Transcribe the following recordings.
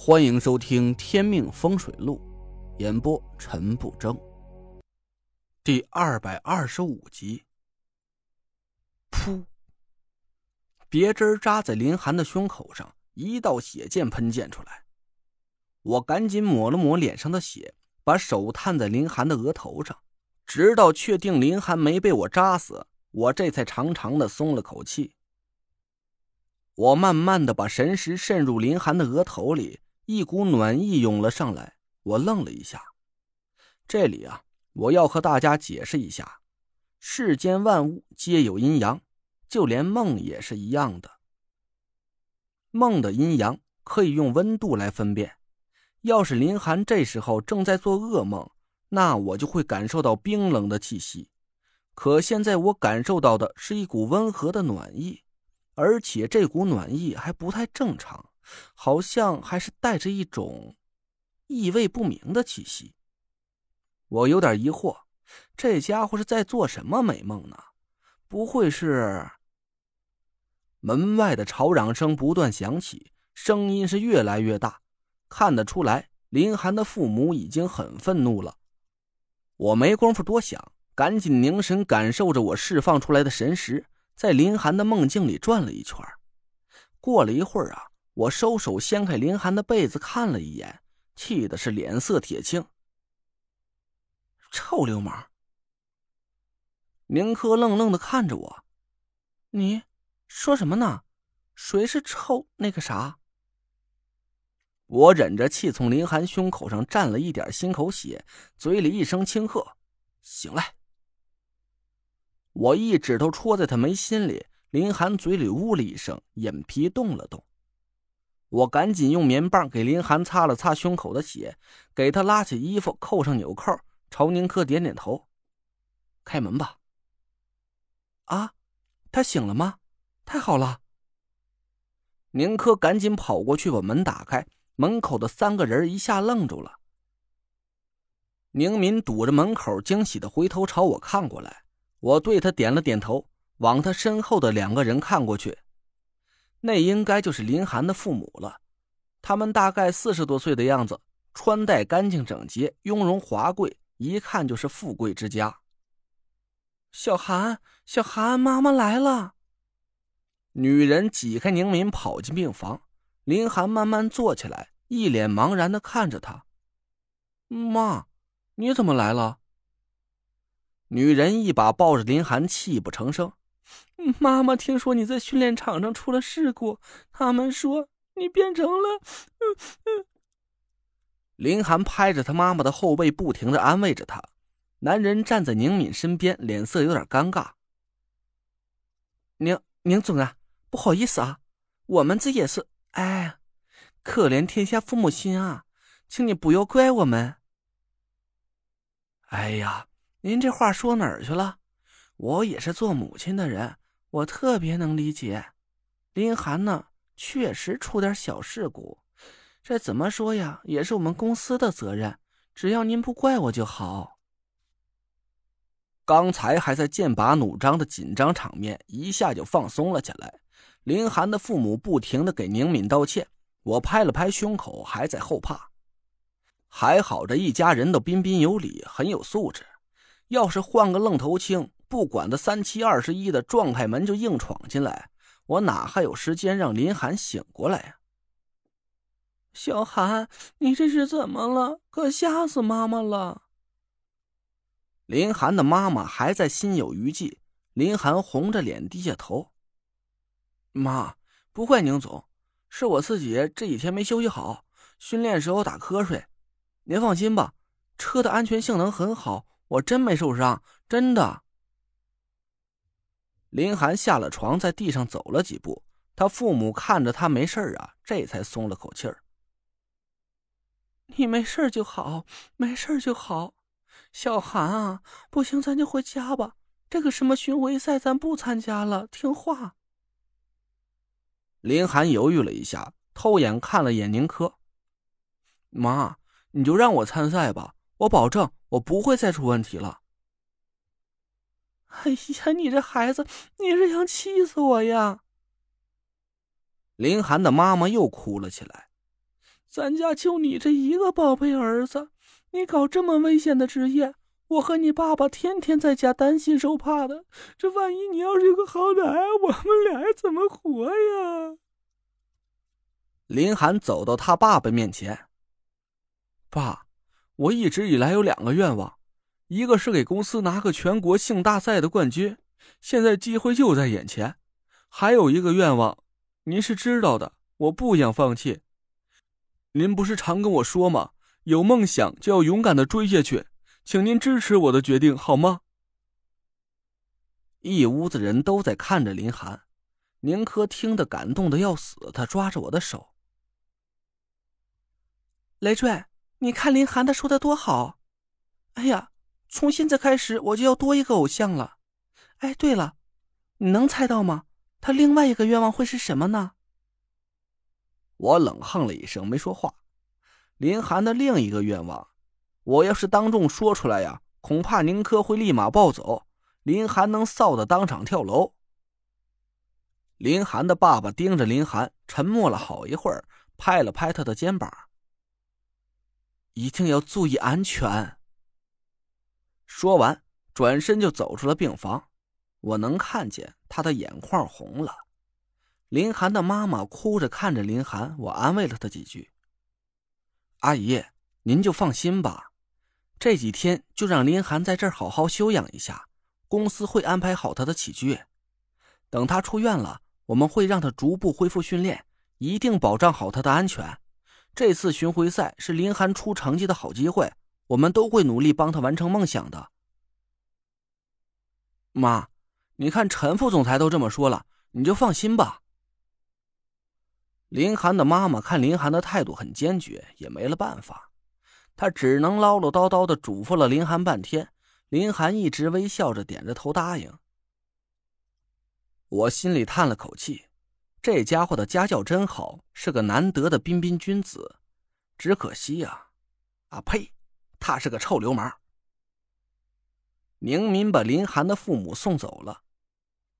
欢迎收听《天命风水录》，演播陈不争。第二百二十五集。噗！别针扎在林寒的胸口上，一道血溅喷溅出来。我赶紧抹了抹脸上的血，把手探在林寒的额头上，直到确定林寒没被我扎死，我这才长长的松了口气。我慢慢的把神识渗入林寒的额头里。一股暖意涌了上来，我愣了一下。这里啊，我要和大家解释一下：世间万物皆有阴阳，就连梦也是一样的。梦的阴阳可以用温度来分辨。要是林寒这时候正在做噩梦，那我就会感受到冰冷的气息。可现在我感受到的是一股温和的暖意，而且这股暖意还不太正常。好像还是带着一种意味不明的气息。我有点疑惑，这家伙是在做什么美梦呢？不会是……门外的吵嚷声不断响起，声音是越来越大。看得出来，林寒的父母已经很愤怒了。我没工夫多想，赶紧凝神感受着我释放出来的神识，在林寒的梦境里转了一圈。过了一会儿啊。我收手掀开林寒的被子看了一眼，气的是脸色铁青。臭流氓！宁珂愣愣的看着我，你说什么呢？谁是臭那个啥？我忍着气从林寒胸口上蘸了一点心口血，嘴里一声轻喝：“醒来！”我一指头戳在他眉心里，林寒嘴里呜了一声，眼皮动了动。我赶紧用棉棒给林寒擦了擦胸口的血，给他拉起衣服，扣上纽扣，朝宁珂点点头：“开门吧。”啊，他醒了吗？太好了！宁珂赶紧跑过去把门打开，门口的三个人一下愣住了。宁敏堵着门口，惊喜的回头朝我看过来，我对他点了点头，往他身后的两个人看过去。那应该就是林寒的父母了，他们大概四十多岁的样子，穿戴干净整洁，雍容华贵，一看就是富贵之家。小寒，小寒，妈妈来了。女人挤开宁敏，跑进病房。林寒慢慢坐起来，一脸茫然的看着她。妈，你怎么来了？女人一把抱着林寒，泣不成声。妈妈听说你在训练场上出了事故，他们说你变成了……嗯嗯。林寒拍着他妈妈的后背，不停的安慰着他。男人站在宁敏身边，脸色有点尴尬。宁宁总啊，不好意思啊，我们这也是……哎，可怜天下父母心啊，请你不要怪我们。哎呀，您这话说哪儿去了？我也是做母亲的人。我特别能理解，林寒呢，确实出点小事故，这怎么说呀，也是我们公司的责任。只要您不怪我就好。刚才还在剑拔弩张的紧张场面，一下就放松了下来。林寒的父母不停的给宁敏道歉，我拍了拍胸口，还在后怕。还好这一家人都彬彬有礼，很有素质。要是换个愣头青。不管他三七二十一的，撞开门就硬闯进来，我哪还有时间让林寒醒过来呀？小寒，你这是怎么了？可吓死妈妈了！林寒的妈妈还在心有余悸，林寒红着脸低下头：“妈，不怪宁总，是我自己这几天没休息好，训练时候打瞌睡。您放心吧，车的安全性能很好，我真没受伤，真的。”林寒下了床，在地上走了几步。他父母看着他没事啊，这才松了口气儿。你没事就好，没事就好。小韩啊，不行，咱就回家吧。这个什么巡回赛，咱不参加了，听话。林寒犹豫了一下，偷眼看了眼宁珂。妈，你就让我参赛吧，我保证，我不会再出问题了。哎呀，你这孩子，你是想气死我呀！林涵的妈妈又哭了起来。咱家就你这一个宝贝儿子，你搞这么危险的职业，我和你爸爸天天在家担心受怕的。这万一你要是有个好歹，我们俩怎么活呀？林涵走到他爸爸面前，爸，我一直以来有两个愿望，一个是给公司拿个全国性大赛的冠军，现在机会就在眼前；还有一个愿望，您是知道的，我不想放弃。您不是常跟我说吗？有梦想就要勇敢的追下去，请您支持我的决定好吗？一屋子人都在看着林寒，宁珂听得感动的要死，他抓着我的手。雷坠，你看林寒他说的多好！哎呀，从现在开始我就要多一个偶像了。哎，对了，你能猜到吗？他另外一个愿望会是什么呢？我冷哼了一声，没说话。林寒的另一个愿望，我要是当众说出来呀，恐怕宁珂会立马暴走，林寒能臊得当场跳楼。林寒的爸爸盯着林寒，沉默了好一会儿，拍了拍他的肩膀。一定要注意安全。说完，转身就走出了病房。我能看见他的眼眶红了。林涵的妈妈哭着看着林涵，我安慰了她几句：“阿姨，您就放心吧，这几天就让林涵在这儿好好休养一下，公司会安排好他的起居。等他出院了，我们会让他逐步恢复训练，一定保障好他的安全。”这次巡回赛是林涵出成绩的好机会，我们都会努力帮他完成梦想的。妈，你看陈副总裁都这么说了，你就放心吧。林寒的妈妈看林寒的态度很坚决，也没了办法，他只能唠唠叨叨的嘱咐了林寒半天。林寒一直微笑着点着头答应。我心里叹了口气。这家伙的家教真好，是个难得的彬彬君子。只可惜呀，啊呸，他是个臭流氓。宁民把林寒的父母送走了，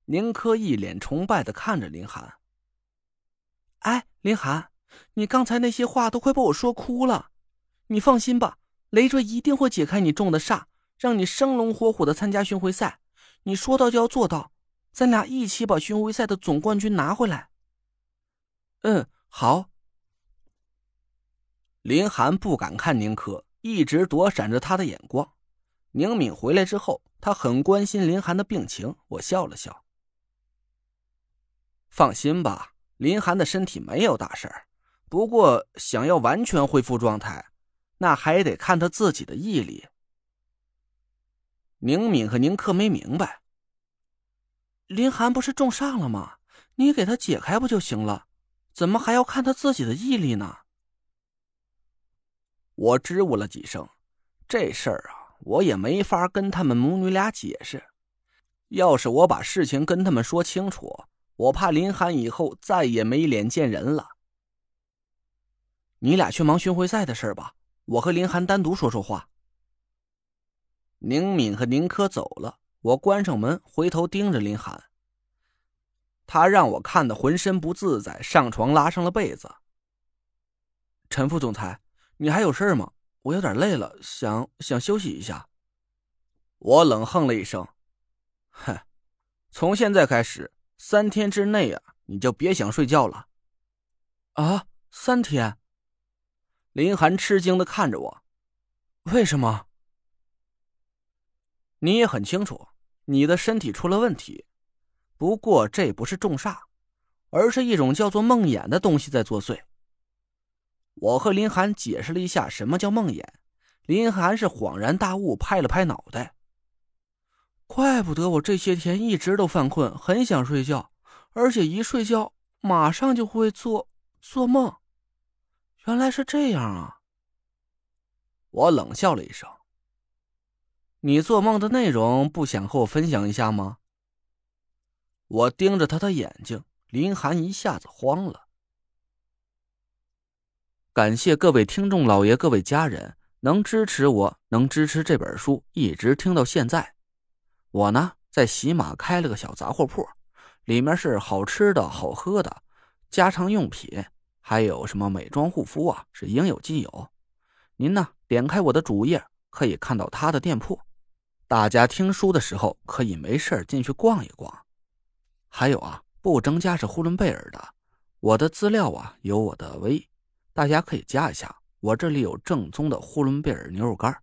宁珂一脸崇拜的看着林寒。哎，林寒，你刚才那些话都快把我说哭了。你放心吧，累赘一定会解开你中的煞，让你生龙活虎的参加巡回赛。你说到就要做到，咱俩一起把巡回赛的总冠军拿回来。嗯，好。林寒不敢看宁珂，一直躲闪着他的眼光。宁敏回来之后，他很关心林寒的病情。我笑了笑，放心吧，林寒的身体没有大事儿。不过，想要完全恢复状态，那还得看他自己的毅力。宁敏和宁珂没明白，林寒不是重伤了吗？你给他解开不就行了？怎么还要看他自己的毅力呢？我支吾了几声，这事儿啊，我也没法跟他们母女俩解释。要是我把事情跟他们说清楚，我怕林寒以后再也没脸见人了。你俩去忙巡回赛的事吧，我和林寒单独说说话。宁敏和宁珂走了，我关上门，回头盯着林寒。他让我看的浑身不自在，上床拉上了被子。陈副总裁，你还有事吗？我有点累了，想想休息一下。我冷哼了一声：“哼，从现在开始，三天之内啊，你就别想睡觉了。”啊，三天？林寒吃惊的看着我：“为什么？”你也很清楚，你的身体出了问题。不过这不是重煞，而是一种叫做梦魇的东西在作祟。我和林寒解释了一下什么叫梦魇，林寒是恍然大悟，拍了拍脑袋。怪不得我这些天一直都犯困，很想睡觉，而且一睡觉马上就会做做梦。原来是这样啊！我冷笑了一声：“你做梦的内容不想和我分享一下吗？”我盯着他的眼睛，林寒一下子慌了。感谢各位听众老爷、各位家人能支持我，能支持这本书一直听到现在。我呢，在喜马开了个小杂货铺，里面是好吃的好喝的家常用品，还有什么美妆护肤啊，是应有尽有。您呢，点开我的主页，可以看到他的店铺。大家听书的时候可以没事进去逛一逛。还有啊，不增加是呼伦贝尔的，我的资料啊有我的微，大家可以加一下。我这里有正宗的呼伦贝尔牛肉干，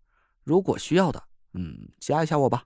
如果需要的，嗯，加一下我吧。